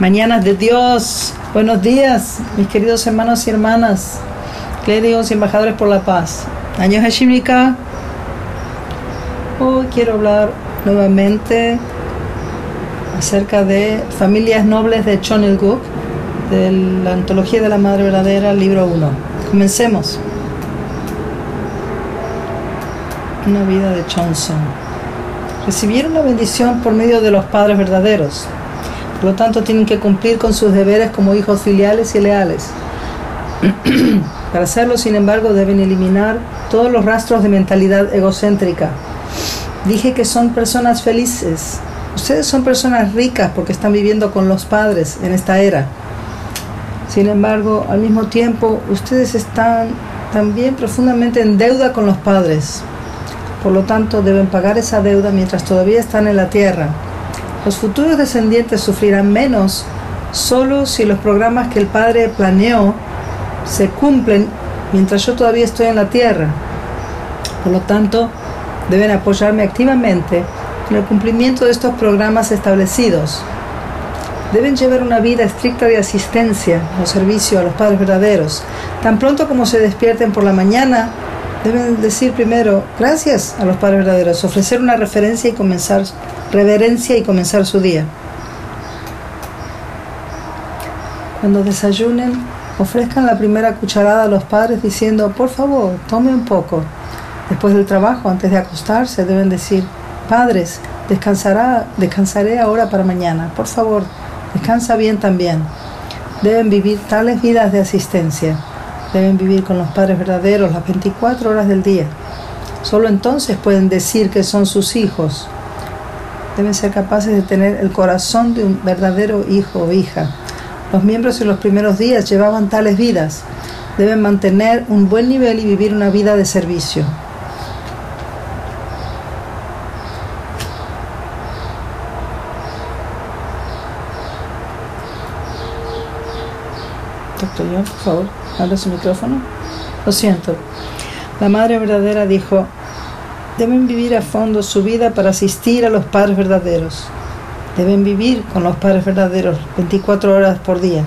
Mañanas de Dios. Buenos días, mis queridos hermanos y hermanas, clérigos y embajadores por la paz. Años Hashimika. Hoy quiero hablar nuevamente acerca de Familias Nobles de Chon Il Guk, de la Antología de la Madre Verdadera, libro 1. Comencemos. Una vida de Chonson. Recibieron la bendición por medio de los padres verdaderos por lo tanto, tienen que cumplir con sus deberes como hijos filiales y leales. Para hacerlo, sin embargo, deben eliminar todos los rastros de mentalidad egocéntrica. Dije que son personas felices. Ustedes son personas ricas porque están viviendo con los padres en esta era. Sin embargo, al mismo tiempo, ustedes están también profundamente en deuda con los padres. Por lo tanto, deben pagar esa deuda mientras todavía están en la tierra. Los futuros descendientes sufrirán menos solo si los programas que el Padre planeó se cumplen mientras yo todavía estoy en la tierra. Por lo tanto, deben apoyarme activamente en el cumplimiento de estos programas establecidos. Deben llevar una vida estricta de asistencia o servicio a los padres verdaderos. Tan pronto como se despierten por la mañana, deben decir primero gracias a los padres verdaderos, ofrecer una referencia y comenzar reverencia y comenzar su día. Cuando desayunen, ofrezcan la primera cucharada a los padres diciendo, por favor, tome un poco. Después del trabajo, antes de acostarse, deben decir, padres, descansará, descansaré ahora para mañana. Por favor, descansa bien también. Deben vivir tales vidas de asistencia. Deben vivir con los padres verdaderos las 24 horas del día. Solo entonces pueden decir que son sus hijos deben ser capaces de tener el corazón de un verdadero hijo o hija. Los miembros en los primeros días llevaban tales vidas. Deben mantener un buen nivel y vivir una vida de servicio. Doctor por favor, abre su micrófono. Lo siento. La Madre Verdadera dijo, deben vivir a fondo su vida para asistir a los padres verdaderos. Deben vivir con los padres verdaderos 24 horas por día.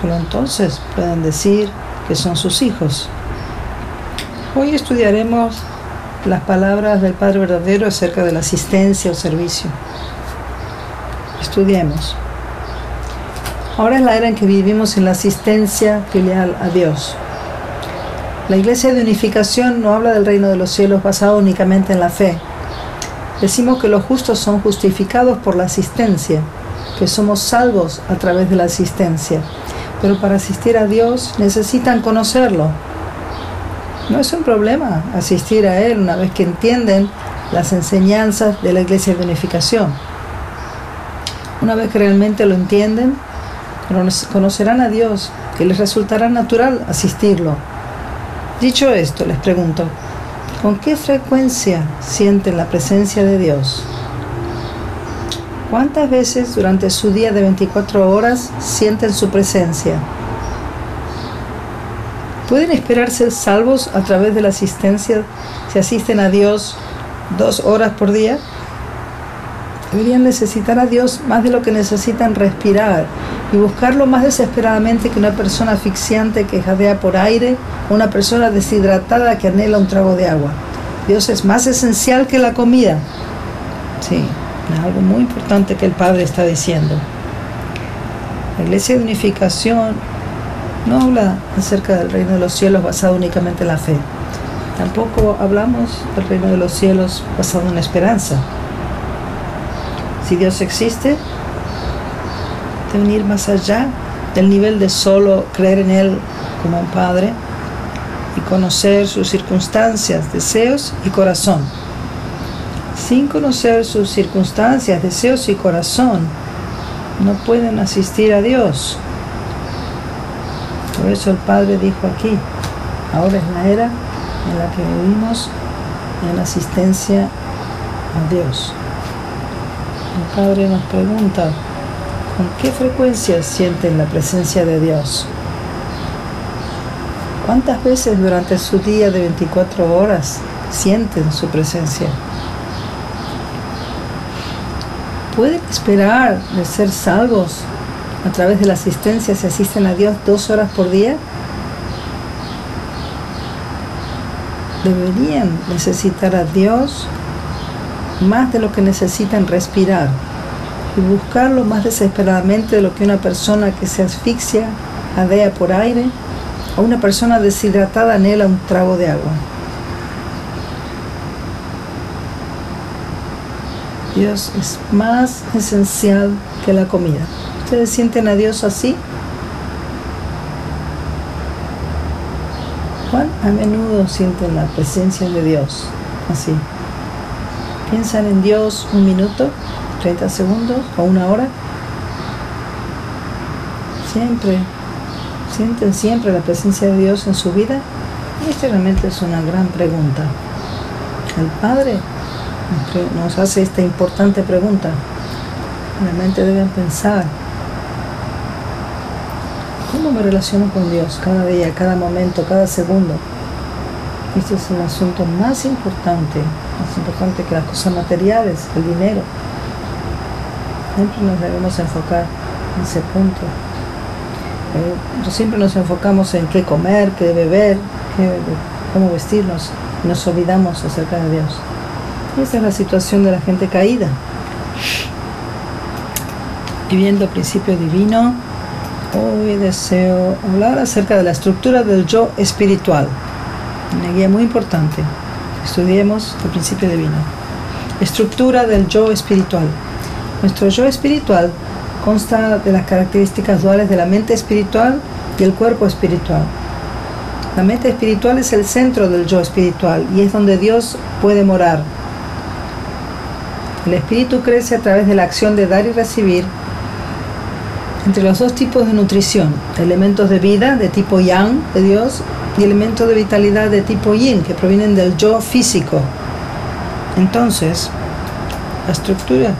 Solo entonces pueden decir que son sus hijos. Hoy estudiaremos las palabras del Padre verdadero acerca de la asistencia o servicio. Estudiemos. Ahora es la era en que vivimos en la asistencia filial a Dios. La Iglesia de Unificación no habla del reino de los cielos basado únicamente en la fe. Decimos que los justos son justificados por la asistencia, que somos salvos a través de la asistencia. Pero para asistir a Dios necesitan conocerlo. No es un problema asistir a Él una vez que entienden las enseñanzas de la Iglesia de Unificación. Una vez que realmente lo entienden, conocerán a Dios, que les resultará natural asistirlo Dicho esto, les pregunto, ¿con qué frecuencia sienten la presencia de Dios? ¿Cuántas veces durante su día de 24 horas sienten su presencia? ¿Pueden esperar ser salvos a través de la asistencia si asisten a Dios dos horas por día? Deberían necesitar a Dios más de lo que necesitan respirar y buscarlo más desesperadamente que una persona asfixiante que jadea por aire o una persona deshidratada que anhela un trago de agua. Dios es más esencial que la comida. Sí, es algo muy importante que el Padre está diciendo. La Iglesia de Unificación no habla acerca del reino de los cielos basado únicamente en la fe. Tampoco hablamos del reino de los cielos basado en la esperanza. Si Dios existe, deben más allá del nivel de solo creer en Él como un Padre y conocer sus circunstancias, deseos y corazón. Sin conocer sus circunstancias, deseos y corazón, no pueden asistir a Dios. Por eso el Padre dijo aquí, ahora es la era en la que vivimos en asistencia a Dios. El Padre nos pregunta, ¿con qué frecuencia sienten la presencia de Dios? ¿Cuántas veces durante su día de 24 horas sienten su presencia? ¿Pueden esperar de ser salvos a través de la asistencia si asisten a Dios dos horas por día? Deberían necesitar a Dios más de lo que necesitan respirar y buscarlo más desesperadamente de lo que una persona que se asfixia adea por aire o una persona deshidratada anhela un trago de agua. Dios es más esencial que la comida. ¿Ustedes sienten a Dios así? ¿Cuán a menudo sienten la presencia de Dios así? ¿Piensan en Dios un minuto, 30 segundos o una hora? Siempre, sienten siempre la presencia de Dios en su vida. Esta realmente es una gran pregunta. El Padre nos hace esta importante pregunta. Realmente deben pensar, ¿cómo me relaciono con Dios cada día, cada momento, cada segundo? Este es el asunto más importante, más importante que las cosas materiales, el dinero. Siempre nos debemos enfocar en ese punto. Eh, siempre nos enfocamos en qué comer, qué beber, cómo vestirnos, y nos olvidamos acerca de Dios. Esa es la situación de la gente caída. Viviendo principio divino, hoy deseo hablar acerca de la estructura del yo espiritual. Una guía muy importante. Estudiemos el principio divino. Estructura del yo espiritual. Nuestro yo espiritual consta de las características duales de la mente espiritual y el cuerpo espiritual. La mente espiritual es el centro del yo espiritual y es donde Dios puede morar. El espíritu crece a través de la acción de dar y recibir entre los dos tipos de nutrición, elementos de vida de tipo yang de Dios y elementos de vitalidad de tipo yin que provienen del yo físico. Entonces, la estructura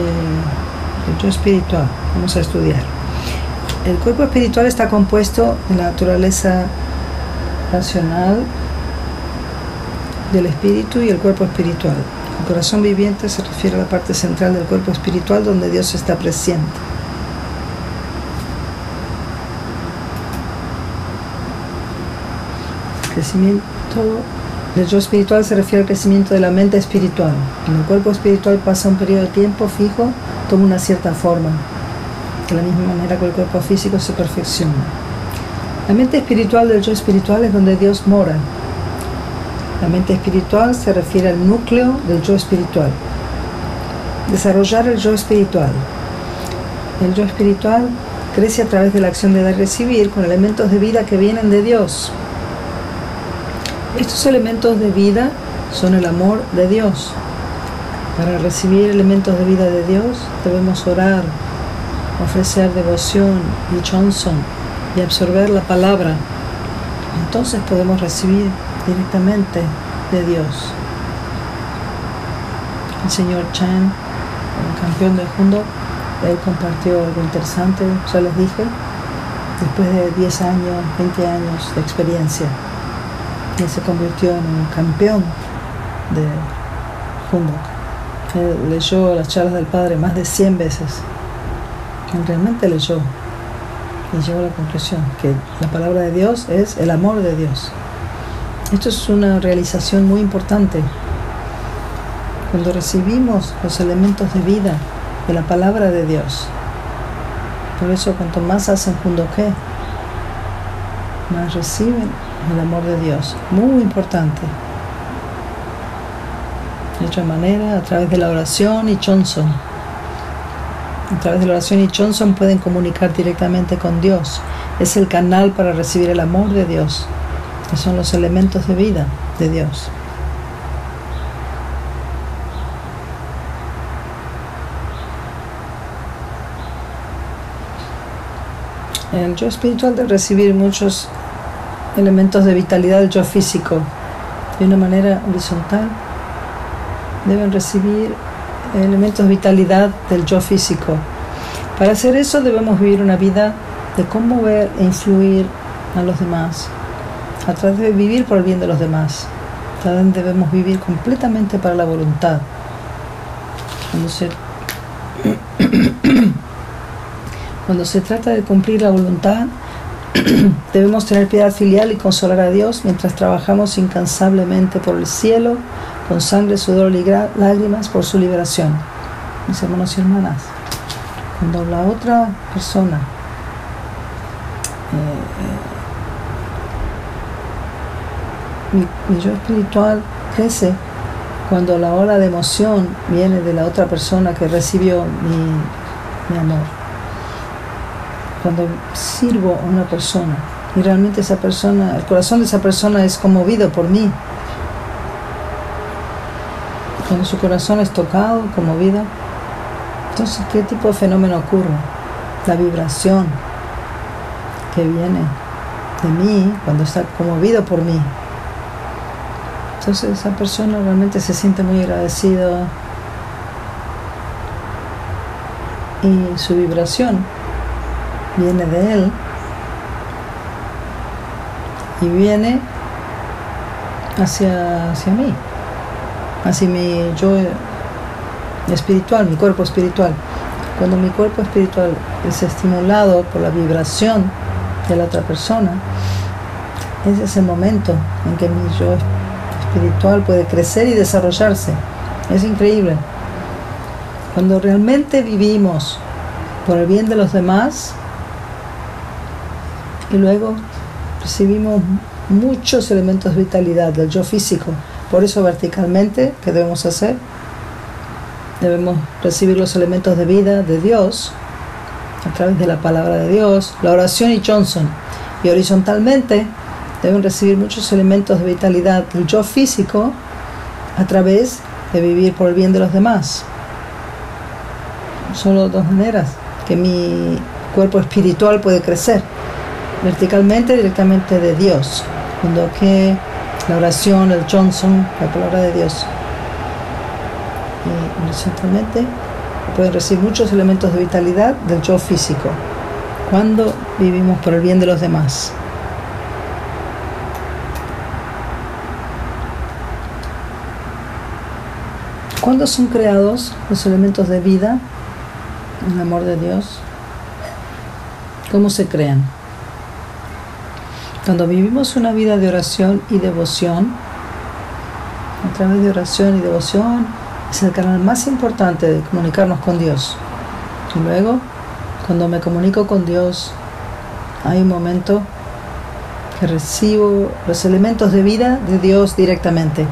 del yo espiritual, vamos a estudiar. El cuerpo espiritual está compuesto de la naturaleza racional, del espíritu y el cuerpo espiritual. El corazón viviente se refiere a la parte central del cuerpo espiritual donde Dios está presente. Crecimiento del yo espiritual se refiere al crecimiento de la mente espiritual. En el cuerpo espiritual pasa un periodo de tiempo fijo, toma una cierta forma. De la misma manera que el cuerpo físico se perfecciona. La mente espiritual del yo espiritual es donde Dios mora, la mente espiritual se refiere al núcleo del yo espiritual. Desarrollar el yo espiritual. El yo espiritual crece a través de la acción de dar y recibir con elementos de vida que vienen de Dios. Estos elementos de vida son el amor de Dios. Para recibir elementos de vida de Dios debemos orar, ofrecer devoción y Johnson y absorber la palabra. Entonces podemos recibir directamente de Dios. El señor Chan, el campeón del mundo, él compartió algo interesante, ya les dije, después de 10 años, 20 años de experiencia. Él se convirtió en un campeón de Humboldt. Él leyó las charlas del padre más de 100 veces. Él realmente leyó y llegó a la conclusión que la palabra de Dios es el amor de Dios. Esto es una realización muy importante. Cuando recibimos los elementos de vida de la palabra de Dios, por eso cuanto más hacen que más reciben el amor de Dios. Muy importante. De otra manera, a través de la oración y Johnson. A través de la oración y Johnson pueden comunicar directamente con Dios. Es el canal para recibir el amor de Dios que son los elementos de vida de Dios. El yo espiritual debe recibir muchos elementos de vitalidad del yo físico de una manera horizontal. Deben recibir elementos de vitalidad del yo físico. Para hacer eso debemos vivir una vida de conmover e influir a los demás a través de vivir por el bien de los demás. También debemos vivir completamente para la voluntad Cuando se, cuando se trata de cumplir la voluntad, debemos tener piedad filial y consolar a Dios mientras trabajamos incansablemente por el cielo, con sangre, sudor y lágrimas por su liberación. Mis hermanos y hermanas, cuando la otra persona eh, eh, mi, yo espiritual crece cuando la ola de emoción viene de la otra persona que recibió mi, mi amor. Cuando sirvo a una persona y realmente esa persona, el corazón de esa persona es conmovido por mí. Cuando su corazón es tocado, conmovido, entonces, ¿qué tipo de fenómeno ocurre? La vibración que viene de mí cuando está conmovido por mí. Entonces esa persona realmente se siente muy agradecido y su vibración viene de él y viene hacia, hacia mí, hacia mi yo espiritual, mi cuerpo espiritual. Cuando mi cuerpo espiritual es estimulado por la vibración de la otra persona, es ese momento en que mi yo espiritual puede crecer y desarrollarse. Es increíble. Cuando realmente vivimos por el bien de los demás y luego recibimos muchos elementos de vitalidad del yo físico. Por eso verticalmente, ¿qué debemos hacer? Debemos recibir los elementos de vida de Dios a través de la palabra de Dios, la oración y Johnson. Y horizontalmente deben recibir muchos elementos de vitalidad del yo físico a través de vivir por el bien de los demás. Solo dos maneras que mi cuerpo espiritual puede crecer. Verticalmente, directamente de Dios. Cuando que la oración, el Johnson, la palabra de Dios y horizontalmente pueden recibir muchos elementos de vitalidad del yo físico cuando vivimos por el bien de los demás. ¿Cuándo son creados los elementos de vida, el amor de Dios? ¿Cómo se crean? Cuando vivimos una vida de oración y devoción, a través de oración y devoción, es el canal más importante de comunicarnos con Dios. Y luego, cuando me comunico con Dios, hay un momento que recibo los elementos de vida de Dios directamente.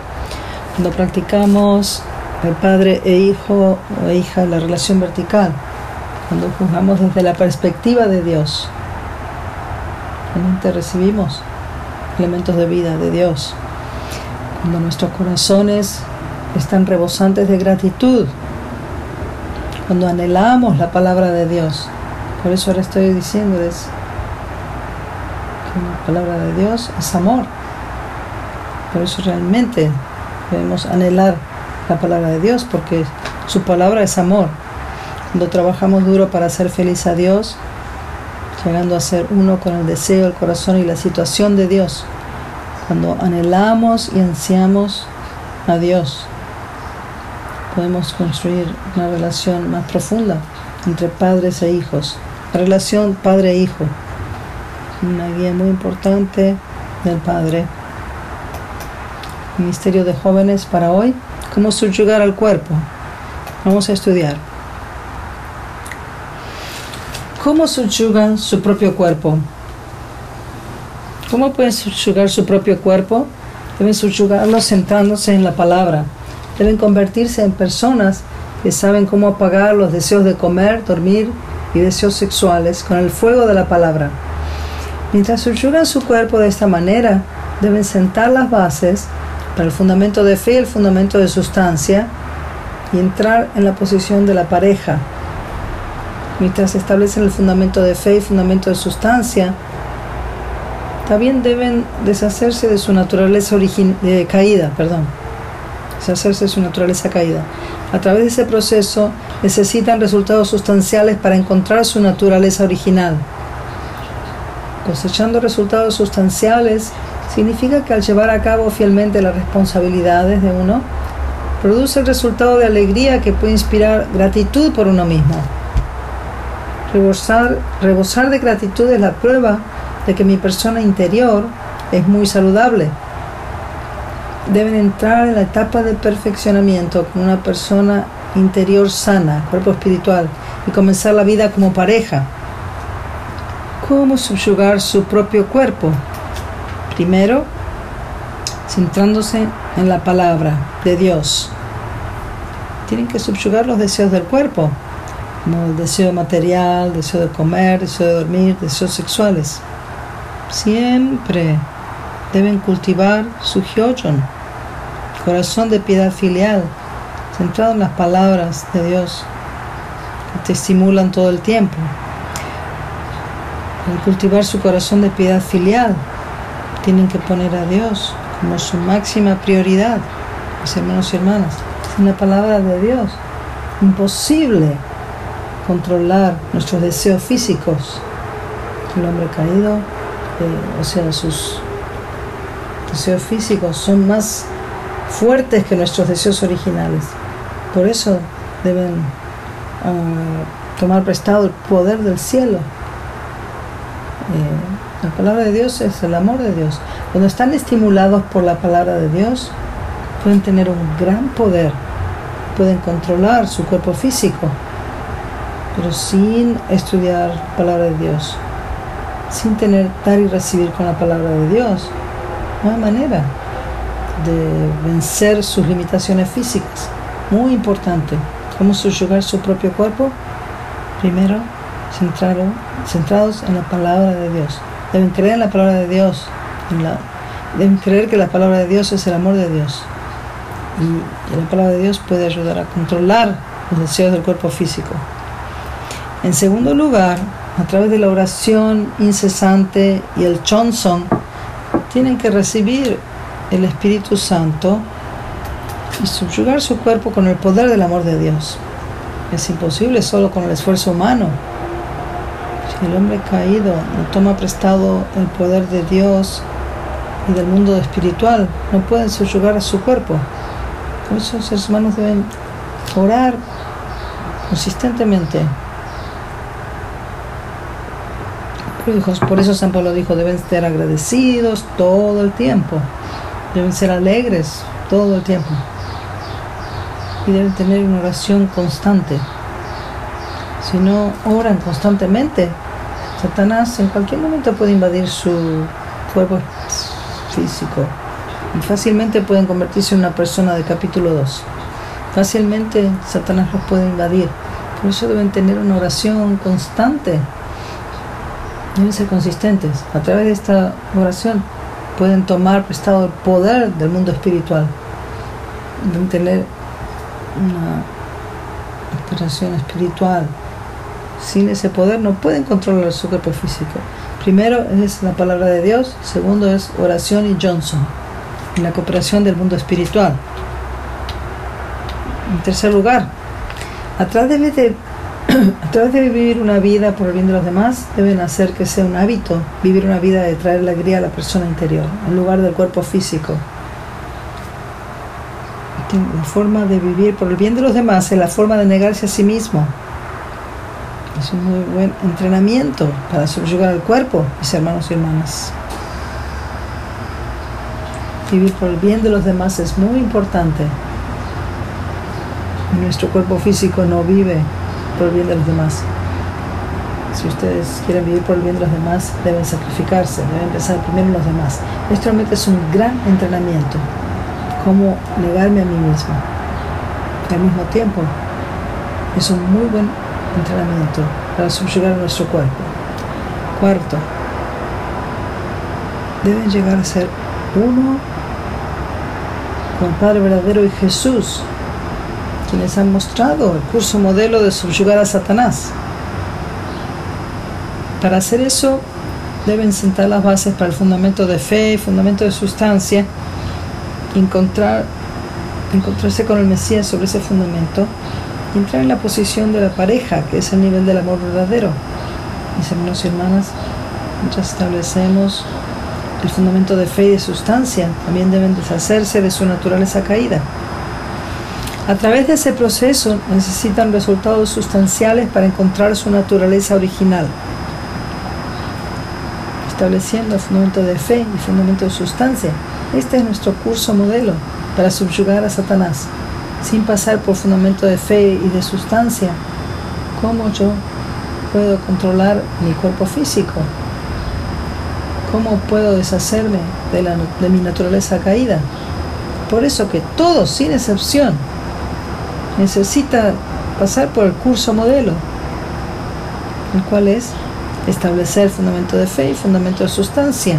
Cuando practicamos el padre e hijo o hija, la relación vertical, cuando juzgamos desde la perspectiva de Dios, realmente recibimos elementos de vida de Dios. Cuando nuestros corazones están rebosantes de gratitud cuando anhelamos la palabra de Dios. Por eso ahora estoy diciéndoles que la palabra de Dios es amor. Por eso realmente debemos anhelar la palabra de Dios porque su palabra es amor. Cuando trabajamos duro para hacer feliz a Dios, llegando a ser uno con el deseo, el corazón y la situación de Dios. Cuando anhelamos y ansiamos a Dios, podemos construir una relación más profunda entre padres e hijos. La relación padre-hijo, una guía muy importante del padre. Ministerio de jóvenes para hoy, cómo subyugar al cuerpo. Vamos a estudiar. ¿Cómo subyugan su propio cuerpo? ¿Cómo pueden subyugar su propio cuerpo? Deben subyugarlo centrándose en la palabra deben convertirse en personas que saben cómo apagar los deseos de comer, dormir y deseos sexuales con el fuego de la palabra. Mientras subyugan su cuerpo de esta manera, deben sentar las bases para el fundamento de fe y el fundamento de sustancia y entrar en la posición de la pareja. Mientras establecen el fundamento de fe y fundamento de sustancia, también deben deshacerse de su naturaleza de caída, perdón hacerse su naturaleza caída. A través de ese proceso necesitan resultados sustanciales para encontrar su naturaleza original. Cosechando resultados sustanciales significa que al llevar a cabo fielmente las responsabilidades de uno, produce el resultado de alegría que puede inspirar gratitud por uno mismo. Rebosar, de gratitud es la prueba de que mi persona interior es muy saludable. Deben entrar en la etapa de perfeccionamiento con una persona interior sana, cuerpo espiritual, y comenzar la vida como pareja. ¿Cómo subyugar su propio cuerpo? Primero, centrándose en la palabra de Dios. Tienen que subyugar los deseos del cuerpo, como el deseo material, deseo de comer, deseo de dormir, deseos sexuales. Siempre deben cultivar su hyojon, corazón de piedad filial, centrado en las palabras de Dios, que te estimulan todo el tiempo. Al cultivar su corazón de piedad filial, tienen que poner a Dios como su máxima prioridad, mis hermanos y hermanas. Sin la palabra de Dios, imposible controlar nuestros deseos físicos. El hombre caído, eh, o sea, sus deseos físicos son más fuertes que nuestros deseos originales. Por eso deben ah, tomar prestado el poder del cielo. Eh, la palabra de Dios es el amor de Dios. Cuando están estimulados por la palabra de Dios, pueden tener un gran poder, pueden controlar su cuerpo físico, pero sin estudiar la palabra de Dios, sin tener dar y recibir con la palabra de Dios, no hay manera de vencer sus limitaciones físicas. Muy importante. ¿Cómo subyugar su propio cuerpo? Primero, centrados en la palabra de Dios. Deben creer en la palabra de Dios. deben creer que la palabra de Dios es el amor de Dios. Y, y la palabra de Dios puede ayudar a controlar los deseos del cuerpo físico. En segundo lugar, a través de la oración incesante y el chonson, tienen que recibir el Espíritu Santo y subyugar su cuerpo con el poder del amor de Dios. Es imposible solo con el esfuerzo humano. Si el hombre caído no toma prestado el poder de Dios y del mundo espiritual, no pueden subyugar a su cuerpo. Por eso los seres humanos deben orar consistentemente. Por eso San Pablo dijo, deben ser agradecidos todo el tiempo, deben ser alegres todo el tiempo y deben tener una oración constante. Si no oran constantemente, Satanás en cualquier momento puede invadir su cuerpo físico y fácilmente pueden convertirse en una persona de capítulo 2. Fácilmente Satanás los puede invadir. Por eso deben tener una oración constante. Deben ser consistentes. A través de esta oración pueden tomar prestado el poder del mundo espiritual. Deben tener una operación espiritual. Sin ese poder no pueden controlar su cuerpo físico. Primero es la palabra de Dios, segundo es oración y Johnson, en la cooperación del mundo espiritual. En tercer lugar, a través de, a través de vivir una vida por el bien de los demás, deben hacer que sea un hábito vivir una vida de traer alegría a la persona interior, en lugar del cuerpo físico la forma de vivir por el bien de los demás es la forma de negarse a sí mismo. Es un muy buen entrenamiento para subyugar al cuerpo, mis hermanos y hermanas. Vivir por el bien de los demás es muy importante. Nuestro cuerpo físico no vive por el bien de los demás. Si ustedes quieren vivir por el bien de los demás, deben sacrificarse, deben pensar primero en los demás. Esto realmente es un gran entrenamiento cómo negarme a mí mismo. al mismo tiempo, es un muy buen entrenamiento para subyugar a nuestro cuerpo. Cuarto, deben llegar a ser uno con el Padre verdadero y Jesús, quienes han mostrado el curso modelo de subyugar a Satanás. Para hacer eso, deben sentar las bases para el fundamento de fe fundamento de sustancia encontrar, encontrarse con el Mesías sobre ese fundamento y entrar en la posición de la pareja, que es el nivel del amor verdadero. Mis hermanos y hermanas, mientras establecemos el fundamento de fe y de sustancia, también deben deshacerse de su naturaleza caída. A través de ese proceso necesitan resultados sustanciales para encontrar su naturaleza original, estableciendo el fundamento de fe y fundamento de sustancia. Este es nuestro curso modelo para subyugar a Satanás, sin pasar por fundamento de fe y de sustancia. ¿Cómo yo puedo controlar mi cuerpo físico? ¿Cómo puedo deshacerme de, mi naturaleza caída? Por eso que todos, sin excepción, necesita pasar por el curso modelo, el cual es establecer fundamento de fe y fundamento de sustancia,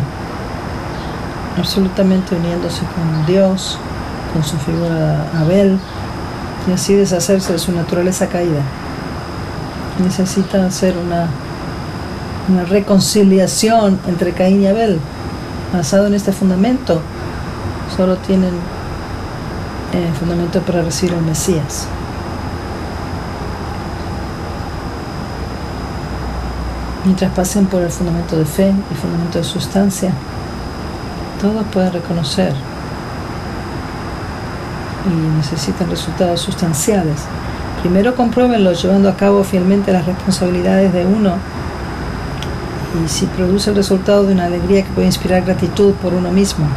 absolutamente uniéndose con Dios, con su figura Abel, y así deshacerse de su naturaleza caída. Necesita hacer una, una reconciliación entre Caín y Abel, basado en este fundamento. Solo tienen eh, fundamento para recibir al Mesías. Mientras pasen por el fundamento de fe y fundamento de sustancia, todos pueden reconocer y necesitan resultados sustanciales. Primero compruébenlo llevando a cabo fielmente las responsabilidades de uno y si produce el resultado de una alegría que puede inspirar gratitud por uno mismo.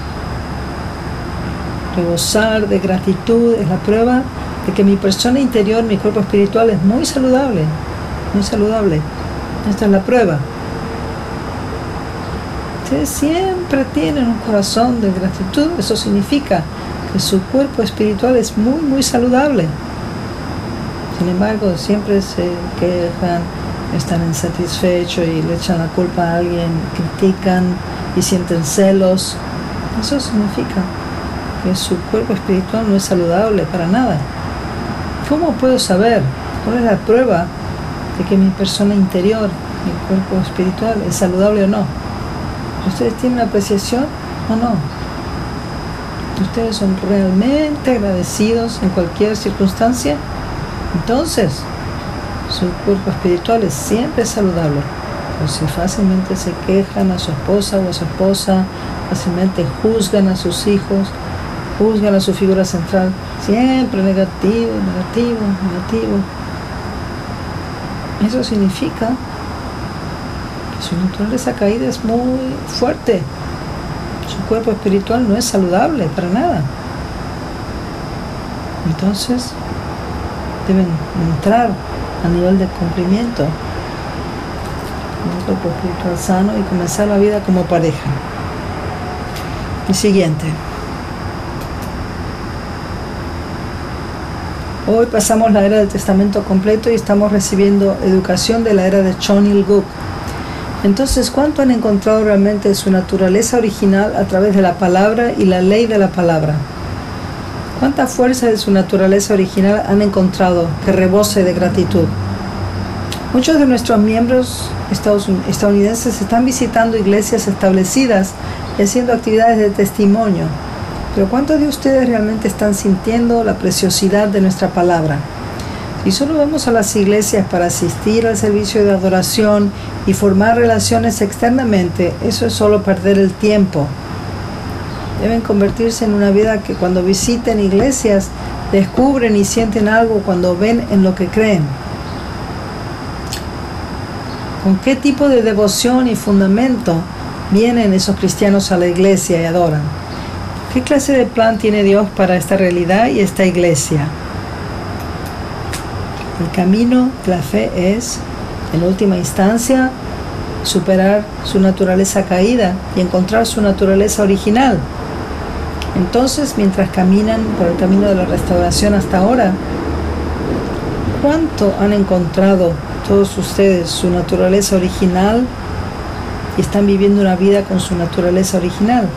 Rebosar de gratitud es la prueba de que mi persona interior, mi cuerpo espiritual es muy saludable, muy saludable. Esta es la prueba. Ustedes siempre tienen un corazón de gratitud, eso significa que su cuerpo espiritual es muy, muy saludable. Sin embargo, siempre se quejan, están insatisfechos y le echan la culpa a alguien, critican y sienten celos. Eso significa que su cuerpo espiritual no es saludable para nada. ¿Cómo puedo saber cuál es la prueba de que mi persona interior, mi cuerpo espiritual, es saludable o no? ¿Ustedes tienen apreciación o no? ¿Ustedes son realmente agradecidos en cualquier circunstancia? Entonces, su cuerpo espiritual es siempre saludable. O si fácilmente se quejan a su esposa o a su esposa, fácilmente juzgan a sus hijos, juzgan a su figura central, siempre negativo, negativo, negativo. Eso significa que su naturaleza caída es muy fuerte. Su cuerpo espiritual no es saludable para nada. Entonces, deben entrar a nivel de cumplimiento un cuerpo espiritual sano y comenzar la vida como pareja. El siguiente. Hoy pasamos la era del Testamento completo y estamos recibiendo educación de la era de Chonil Guk. Entonces, ¿cuánto han encontrado realmente su naturaleza original a través de la palabra y la ley de la palabra? ¿Cuánta fuerza de su naturaleza original han encontrado que rebose de gratitud? Muchos de nuestros miembros estadounidenses están visitando iglesias establecidas y haciendo actividades de testimonio pero ¿cuántos de ustedes realmente están sintiendo la preciosidad de nuestra palabra? Si solo vamos a las iglesias para asistir al servicio de adoración y formar relaciones externamente, eso es solo perder el tiempo. Deben convertirse en una vida que cuando visiten iglesias descubren y sienten algo cuando ven en lo que creen. ¿Con qué tipo de devoción y fundamento vienen esos cristianos a la iglesia y adoran? ¿Qué clase de plan tiene Dios para esta realidad y esta iglesia? El camino de la fe es, en última instancia, superar su naturaleza caída y encontrar su naturaleza original. Entonces, mientras caminan por el camino de la restauración hasta ahora, ¿cuánto han encontrado todos ustedes su naturaleza original y están viviendo una vida con su naturaleza original?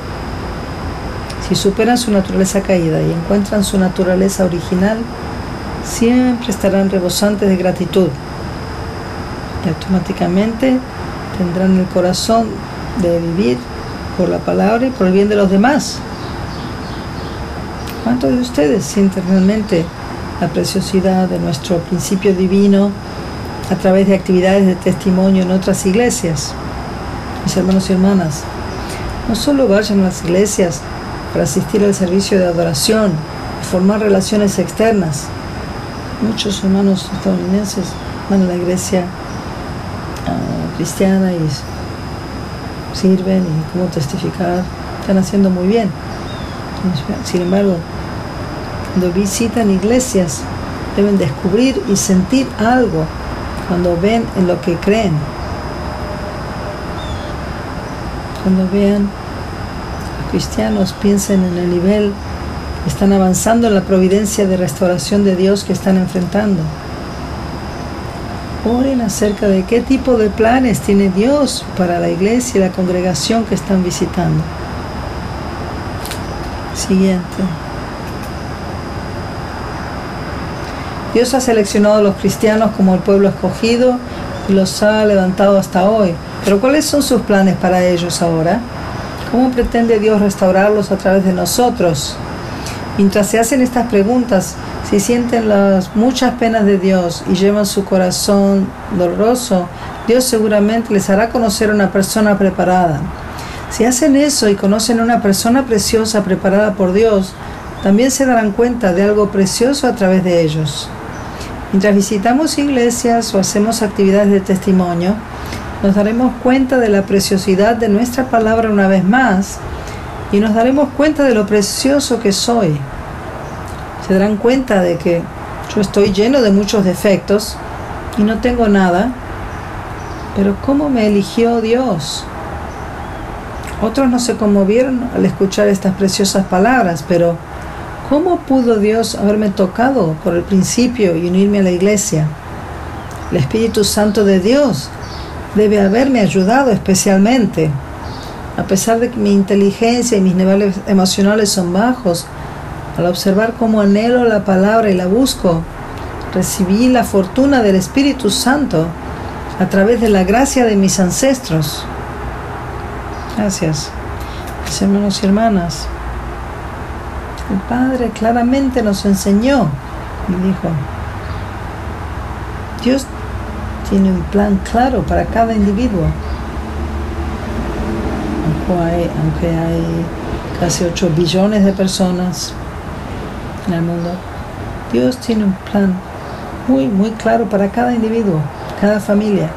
Si superan su naturaleza caída y encuentran su naturaleza original, siempre estarán rebosantes de gratitud y automáticamente tendrán el corazón de vivir por la palabra y por el bien de los demás. ¿Cuántos de ustedes sienten realmente la preciosidad de nuestro principio divino a través de actividades de testimonio en otras iglesias? Mis hermanos y hermanas, no solo vayan a las iglesias para asistir al servicio de adoración, formar relaciones externas. Muchos hermanos estadounidenses van a la iglesia ah, cristiana y sirven y cómo testificar, están haciendo muy bien. Sin embargo, cuando visitan iglesias, deben descubrir y sentir algo cuando ven en lo que creen. Cuando vean cristianos, piensen en el nivel que están avanzando en la providencia de restauración de Dios que están enfrentando. Oren acerca de qué tipo de planes tiene Dios para la iglesia y la congregación que están visitando. Siguiente. Dios ha seleccionado a los cristianos como el pueblo escogido y los ha levantado hasta hoy. Pero ¿cuáles son sus planes para ellos ahora? ¿Cómo pretende Dios restaurarlos a través de nosotros? Mientras se hacen estas preguntas, si sienten las muchas penas de Dios y llevan su corazón doloroso, Dios seguramente les hará conocer a una persona preparada. Si hacen eso y conocen a una persona preciosa preparada por Dios, también se darán cuenta de algo precioso a través de ellos. Mientras visitamos iglesias o hacemos actividades de testimonio, nos daremos cuenta de la preciosidad de nuestra palabra una vez más y nos daremos cuenta de lo precioso que soy. Se darán cuenta de que yo estoy lleno de muchos defectos y no tengo nada, pero ¿cómo me eligió Dios? Otros no se conmovieron al escuchar estas preciosas palabras, pero ¿Cómo pudo Dios haberme tocado por el principio y unirme a la iglesia? El Espíritu Santo de Dios debe haberme ayudado especialmente. A pesar de que mi inteligencia y mis niveles emocionales son bajos, al observar cómo anhelo la palabra y la busco, recibí la fortuna del Espíritu Santo a través de la gracia de mis ancestros. Gracias, mis hermanos y hermanas. El Padre claramente nos enseñó y dijo, Dios tiene un plan claro para cada individuo. Aunque hay, casi 8 billones de personas en el mundo, Dios tiene un plan muy, muy claro para cada individuo, cada familia,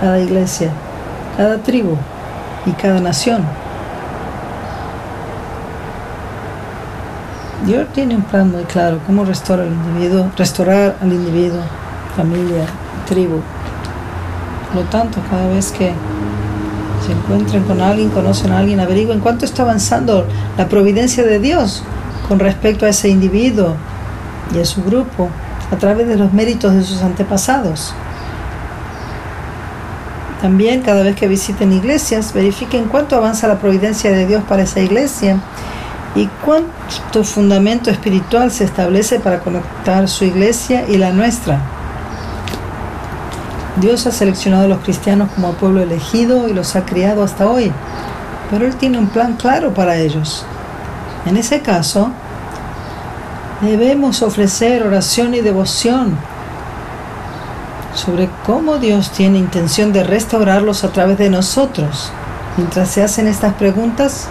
cada iglesia, cada tribu y cada nación. Dios tiene un plan muy claro, cómo restaurar al individuo, restaurar al individuo, familia, tribu. Por lo tanto, cada vez que se encuentren con alguien, conocen a alguien, averigüen cuánto está avanzando la providencia de Dios con respecto a ese individuo y a su grupo a través de los méritos de sus antepasados. También cada vez que visiten iglesias, verifiquen cuánto avanza la providencia de Dios para esa iglesia y cuánto fundamento espiritual se establece para conectar su iglesia y la nuestra. Dios ha seleccionado a los cristianos como pueblo elegido y los ha criado hasta hoy, pero Él tiene un plan claro para ellos. En ese caso, debemos ofrecer oración y devoción sobre cómo Dios tiene intención de restaurarlos a través de nosotros. Mientras se hacen estas preguntas,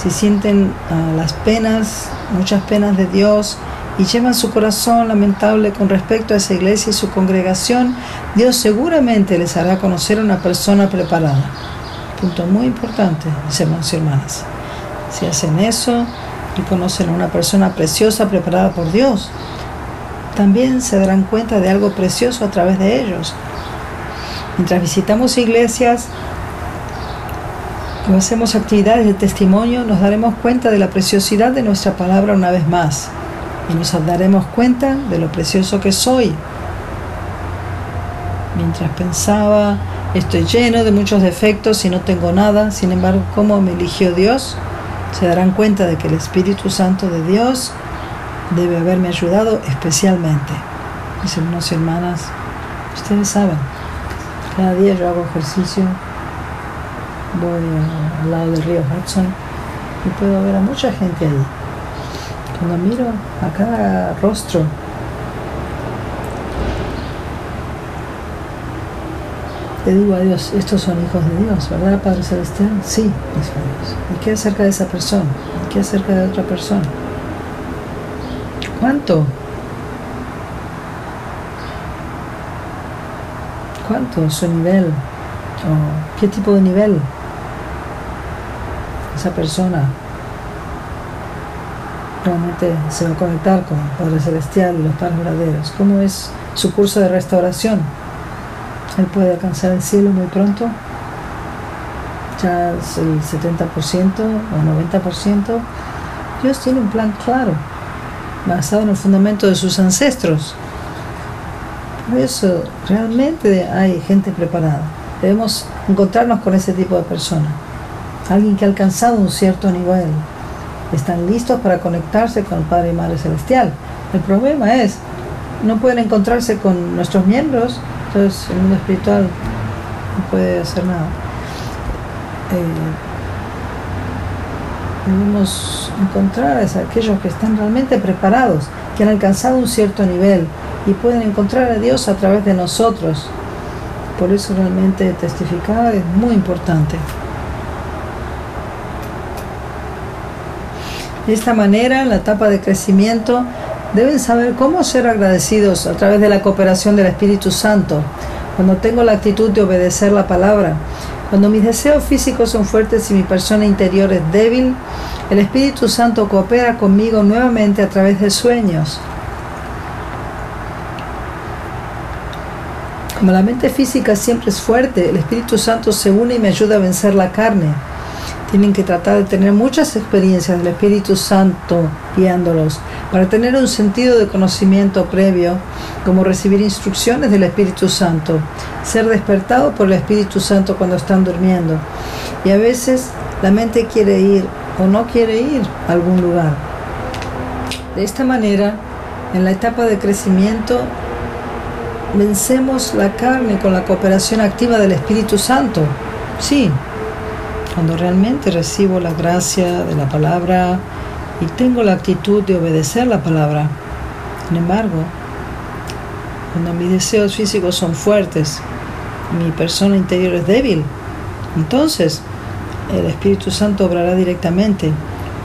si sienten ah, las penas, muchas penas de Dios y llevan su corazón lamentable con respecto a esa iglesia y su congregación, Dios seguramente les hará conocer a una persona preparada. Punto muy importante, mis hermanos y hermanas. Si hacen eso y conocen a una persona preciosa preparada por Dios, también se darán cuenta de algo precioso a través de ellos. Mientras visitamos iglesias, cuando hacemos actividades de testimonio, nos daremos cuenta de la preciosidad de nuestra palabra una vez más y nos daremos cuenta de lo precioso que soy. Mientras pensaba, estoy lleno de muchos defectos y no tengo nada, sin embargo, ¿cómo me eligió Dios? Se darán cuenta de que el Espíritu Santo de Dios debe haberme ayudado especialmente. Mis hermanos y hermanas, ustedes saben, cada día yo hago ejercicio voy al lado del río Hudson y puedo ver a mucha gente ahí. Cuando miro a cada rostro, le digo a Dios, estos son hijos de Dios, ¿verdad, Padre Celestial? Sí, mis hijos. ¿Y qué acerca de esa persona? ¿Y qué acerca de otra persona? ¿Cuánto? ¿Cuánto su nivel? ¿O qué tipo de nivel? Esa persona realmente se va a conectar con el Padre Celestial y los padres verdaderos. ¿Cómo es su curso de restauración? Él puede alcanzar el cielo muy pronto. Ya el 70% o 90%. Dios tiene un plan claro, basado en el fundamento de sus ancestros. Por eso realmente hay gente preparada. Debemos encontrarnos con ese tipo de persona. Alguien que ha alcanzado un cierto nivel. Están listos para conectarse con el Padre y Madre Celestial. El problema es, no pueden encontrarse con nuestros miembros, entonces el mundo espiritual no puede hacer nada. Eh, debemos encontrar a aquellos que están realmente preparados, que han alcanzado un cierto nivel y pueden encontrar a Dios a través de nosotros. Por eso realmente testificar es muy importante. De esta manera, en la etapa de crecimiento, deben saber cómo ser agradecidos a través de la cooperación del Espíritu Santo, cuando tengo la actitud de obedecer la palabra, cuando mis deseos físicos son fuertes y mi persona interior es débil, el Espíritu Santo coopera conmigo nuevamente a través de sueños. Como la mente física siempre es fuerte, el Espíritu Santo se une y me ayuda a vencer la carne. Tienen que tratar de tener muchas experiencias del Espíritu Santo guiándolos para tener un sentido de conocimiento previo, como recibir instrucciones del Espíritu Santo, ser despertado por el Espíritu Santo cuando están durmiendo. Y a veces la mente quiere ir o no quiere ir a algún lugar. De esta manera, en la etapa de crecimiento, vencemos la carne con la cooperación activa del Espíritu Santo. Sí, cuando realmente recibo la gracia de la palabra y tengo la actitud de obedecer la palabra. Sin embargo, cuando mis deseos físicos son fuertes, mi persona interior es débil, entonces el Espíritu Santo obrará directamente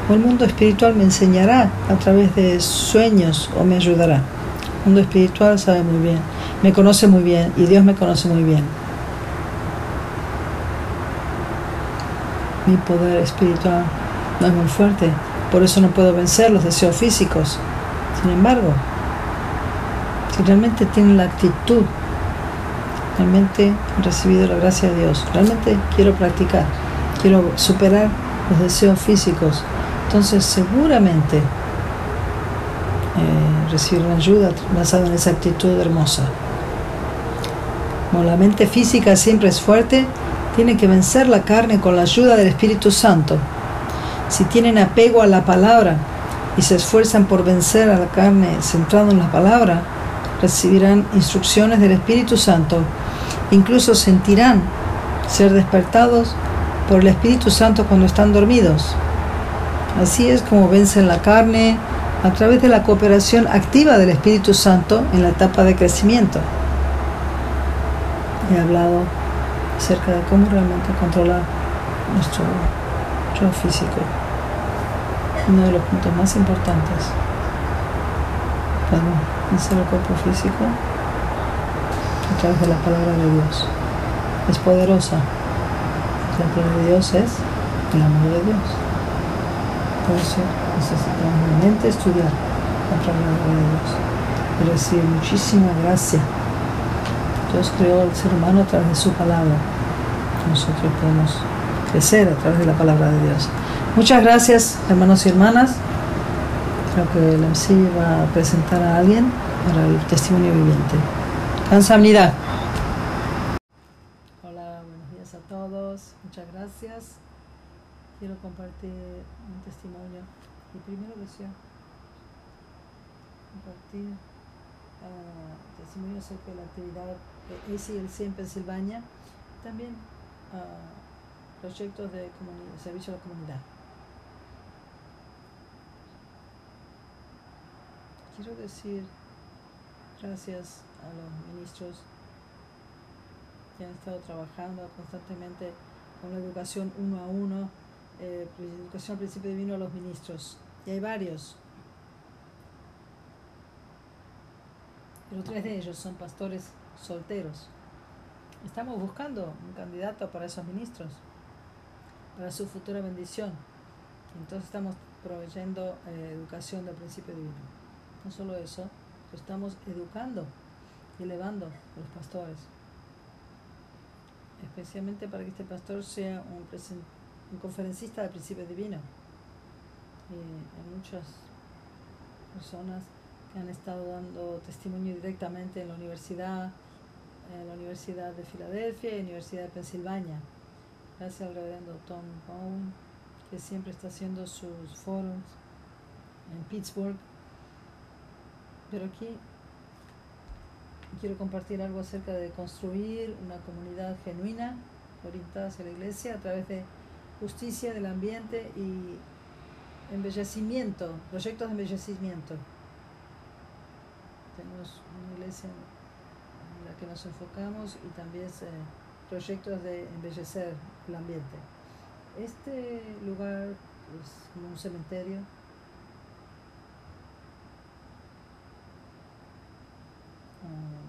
o el mundo espiritual me enseñará a través de sueños o me ayudará. El mundo espiritual sabe muy bien, me conoce muy bien y Dios me conoce muy bien. Mi poder espiritual no es muy fuerte, por eso no puedo vencer los deseos físicos. Sin embargo, si realmente tienen la actitud, realmente he recibido la gracia de Dios, realmente quiero practicar, quiero superar los deseos físicos, entonces seguramente eh, recibirán ayuda basada en esa actitud hermosa. Como la mente física siempre es fuerte, tienen que vencer la carne con la ayuda del Espíritu Santo. Si tienen apego a la palabra y se esfuerzan por vencer a la carne centrado en la palabra, recibirán instrucciones del Espíritu Santo. Incluso sentirán ser despertados por el Espíritu Santo cuando están dormidos. Así es como vencen la carne a través de la cooperación activa del Espíritu Santo en la etapa de crecimiento. He hablado acerca de cómo realmente controlar nuestro yo físico. Uno de los puntos más importantes vencer el cuerpo físico a través de la palabra de Dios. Es poderosa. La palabra de Dios es el amor de Dios. Por eso necesitamos realmente estudiar la palabra de Dios y recibir muchísima gracia Dios creó al ser humano a través de su palabra. Nosotros podemos crecer a través de la palabra de Dios. Muchas gracias, hermanos y hermanas. Creo que el MC va a presentar a alguien para el testimonio viviente. Kansamnida. Hola, buenos días a todos. Muchas gracias. Quiero compartir un testimonio. Y primero deseo compartir uh, testimonio acerca de la actividad ACLC en Pensilvania, también uh, proyectos de servicio a la comunidad. Quiero decir gracias a los ministros que han estado trabajando constantemente con la educación uno a uno, eh, educación al principio vino a los ministros, y hay varios pero tres de ellos son pastores solteros. Estamos buscando un candidato para esos ministros, para su futura bendición. Entonces estamos proveyendo eh, educación del principio divino. No solo eso, estamos educando y elevando a los pastores, especialmente para que este pastor sea un, un conferencista del principio divino. hay muchas personas que han estado dando testimonio directamente en la universidad, en la Universidad de Filadelfia y la Universidad de Pensilvania. Gracias al reverendo Tom Bone, que siempre está haciendo sus foros en Pittsburgh. Pero aquí quiero compartir algo acerca de construir una comunidad genuina, orientada hacia la iglesia, a través de justicia del ambiente y embellecimiento, proyectos de embellecimiento. Tenemos una iglesia en la que nos enfocamos y también eh, proyectos de embellecer el ambiente. Este lugar es como un cementerio. Ah,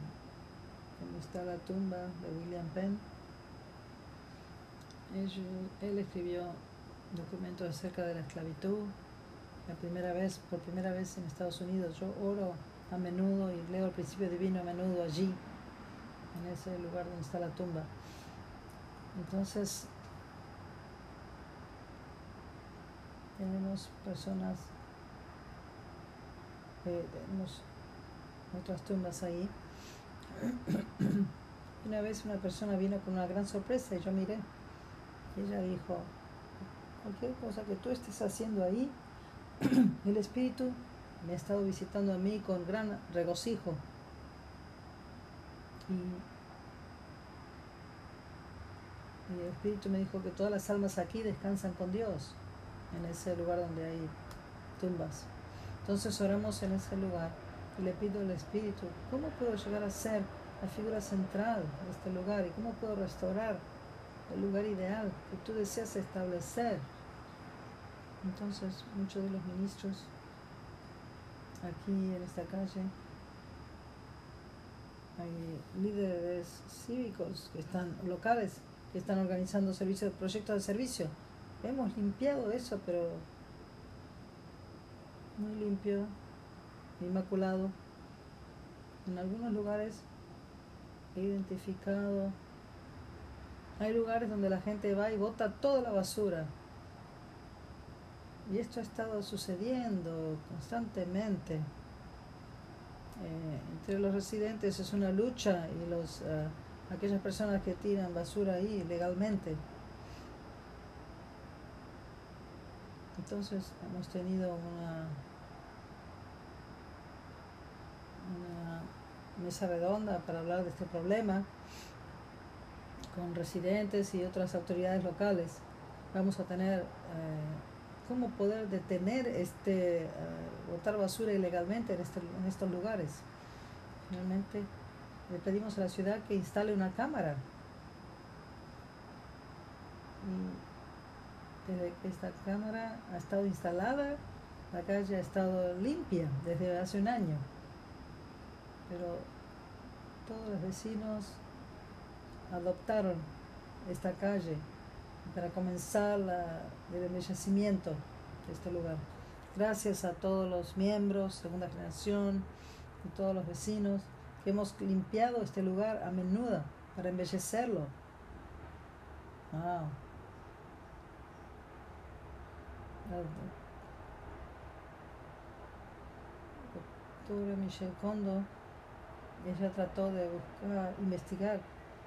está la tumba de William Penn. él escribió documentos acerca de la esclavitud. La primera vez, por primera vez en Estados Unidos, yo oro a menudo y leo el principio divino a menudo allí, en ese lugar donde está la tumba. Entonces, tenemos personas, eh, tenemos otras tumbas ahí. Una vez una persona vino con una gran sorpresa y yo miré. Ella dijo, cualquier cosa que tú estés haciendo ahí, el Espíritu me ha estado visitando a mí con gran regocijo. Y el Espíritu me dijo que todas las almas aquí descansan con Dios, en ese lugar donde hay tumbas. Entonces oramos en ese lugar y le pido al Espíritu, ¿cómo puedo llegar a ser la figura central de este lugar y cómo puedo restaurar el lugar ideal que tú deseas establecer? Entonces muchos de los ministros aquí en esta calle hay líderes cívicos que están locales que están organizando servicios proyectos de servicio. Hemos limpiado eso pero muy limpio inmaculado. En algunos lugares he identificado hay lugares donde la gente va y bota toda la basura y esto ha estado sucediendo constantemente. Eh, entre los residentes es una lucha y los, eh, aquellas personas que tiran basura ahí legalmente. Entonces hemos tenido una, mesa redonda para hablar de este problema con residentes y otras autoridades locales. Vamos a tener eh, cómo poder detener este uh, botar basura ilegalmente en, este, en estos lugares. Finalmente le pedimos a la ciudad que instale una cámara. Y desde que esta cámara ha estado instalada, la calle ha estado limpia desde hace un año. Pero todos los vecinos adoptaron esta calle para comenzar el embellecimiento de este lugar. Gracias a todos los miembros, segunda generación y todos los vecinos que hemos limpiado este lugar a menudo para embellecerlo. Wow. Doctora Michelle Kondo, ella trató de buscar, investigar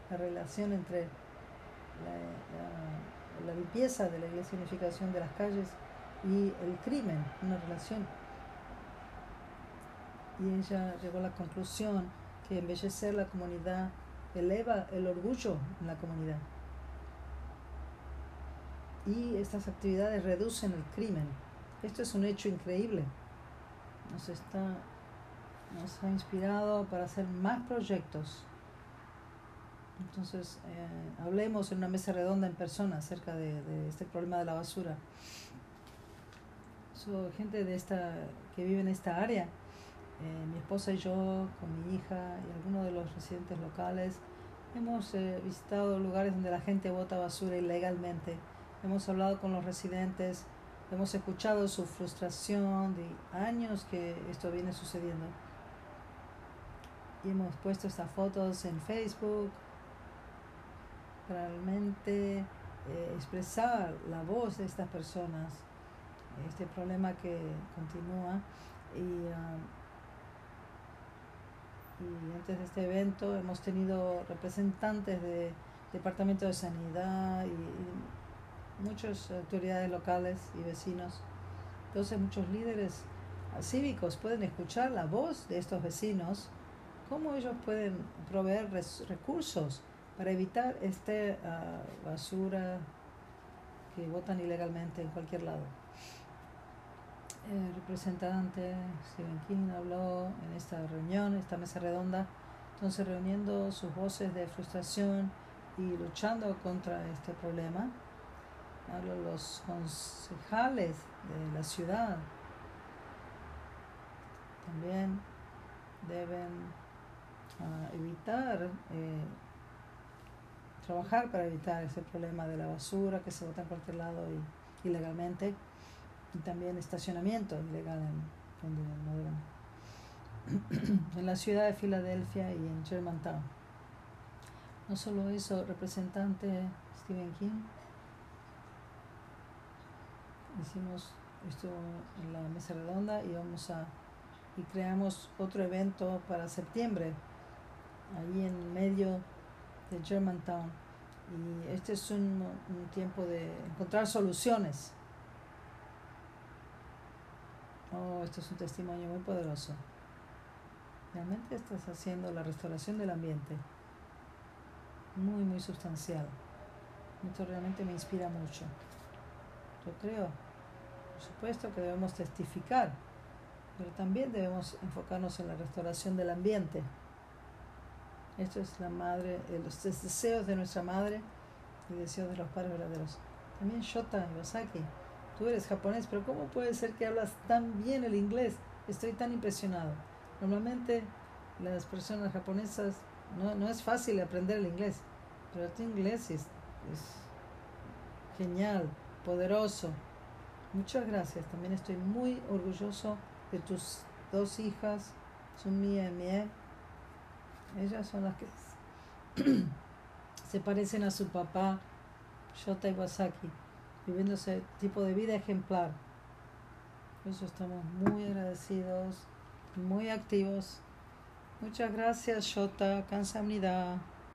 la relación entre la, limpieza de la iglesia unificación de las calles y el crimen, una relación. Y ella llegó a la conclusión que embellecer la comunidad eleva el orgullo en la comunidad. Y estas actividades reducen el crimen. Esto es un hecho increíble. Nos, está, nos ha inspirado para hacer más proyectos entonces, eh, hablemos en una mesa redonda en persona acerca de, este problema de la basura. So, gente de esta, que vive en esta área eh, mi esposa y yo, con mi hija y algunos de los residentes locales, hemos eh, visitado lugares donde la gente bota basura ilegalmente. Hemos hablado con los residentes, hemos escuchado su frustración de años que esto viene sucediendo. Y hemos puesto estas fotos en Facebook realmente eh, expresar la voz de estas personas, este problema que continúa. Y, ah, y antes de este evento hemos tenido representantes de Departamento de Sanidad y, muchas autoridades locales y vecinos. Entonces muchos líderes cívicos pueden escuchar la voz de estos vecinos, cómo ellos pueden proveer recursos para evitar esta ah, basura que botan ilegalmente en cualquier lado. El representante Stephen King habló en esta reunión, esta mesa redonda, entonces reuniendo sus voces de frustración y luchando contra este problema. los concejales de la ciudad también deben ah, evitar, eh, trabajar para evitar ese problema de la basura que se bota en cualquier lado ilegalmente. Y también estacionamiento ilegal en la ciudad de Filadelfia y en Germantown. No solo eso, representante Stephen King, hicimos esto en la mesa redonda y vamos a y creamos otro evento para septiembre. Ahí en medio de Germantown y este es un, un tiempo de encontrar soluciones Oh, esto es un testimonio muy poderoso. Realmente estás haciendo la restauración del ambiente. Muy, muy sustancial. Esto realmente me inspira mucho. Yo creo, por supuesto que debemos testificar, pero también debemos enfocarnos en la restauración del ambiente. Esto es la madre, los deseos de nuestra madre y deseos de los padres verdaderos. También Shota Iwasaki tú eres japonés, pero ¿cómo puede ser que hablas tan bien el inglés? Estoy tan impresionado. Normalmente las personas japonesas no, no es fácil aprender el inglés, pero tu inglés es, es genial, poderoso. Muchas gracias. También estoy muy orgulloso de tus dos hijas, Sumia y Mie. Ellas son las que se parecen a su papá, Shota Iwasaki viviendo ese tipo de vida ejemplar. Por eso estamos muy agradecidos, muy activos. Muchas gracias, Shota, Unidad.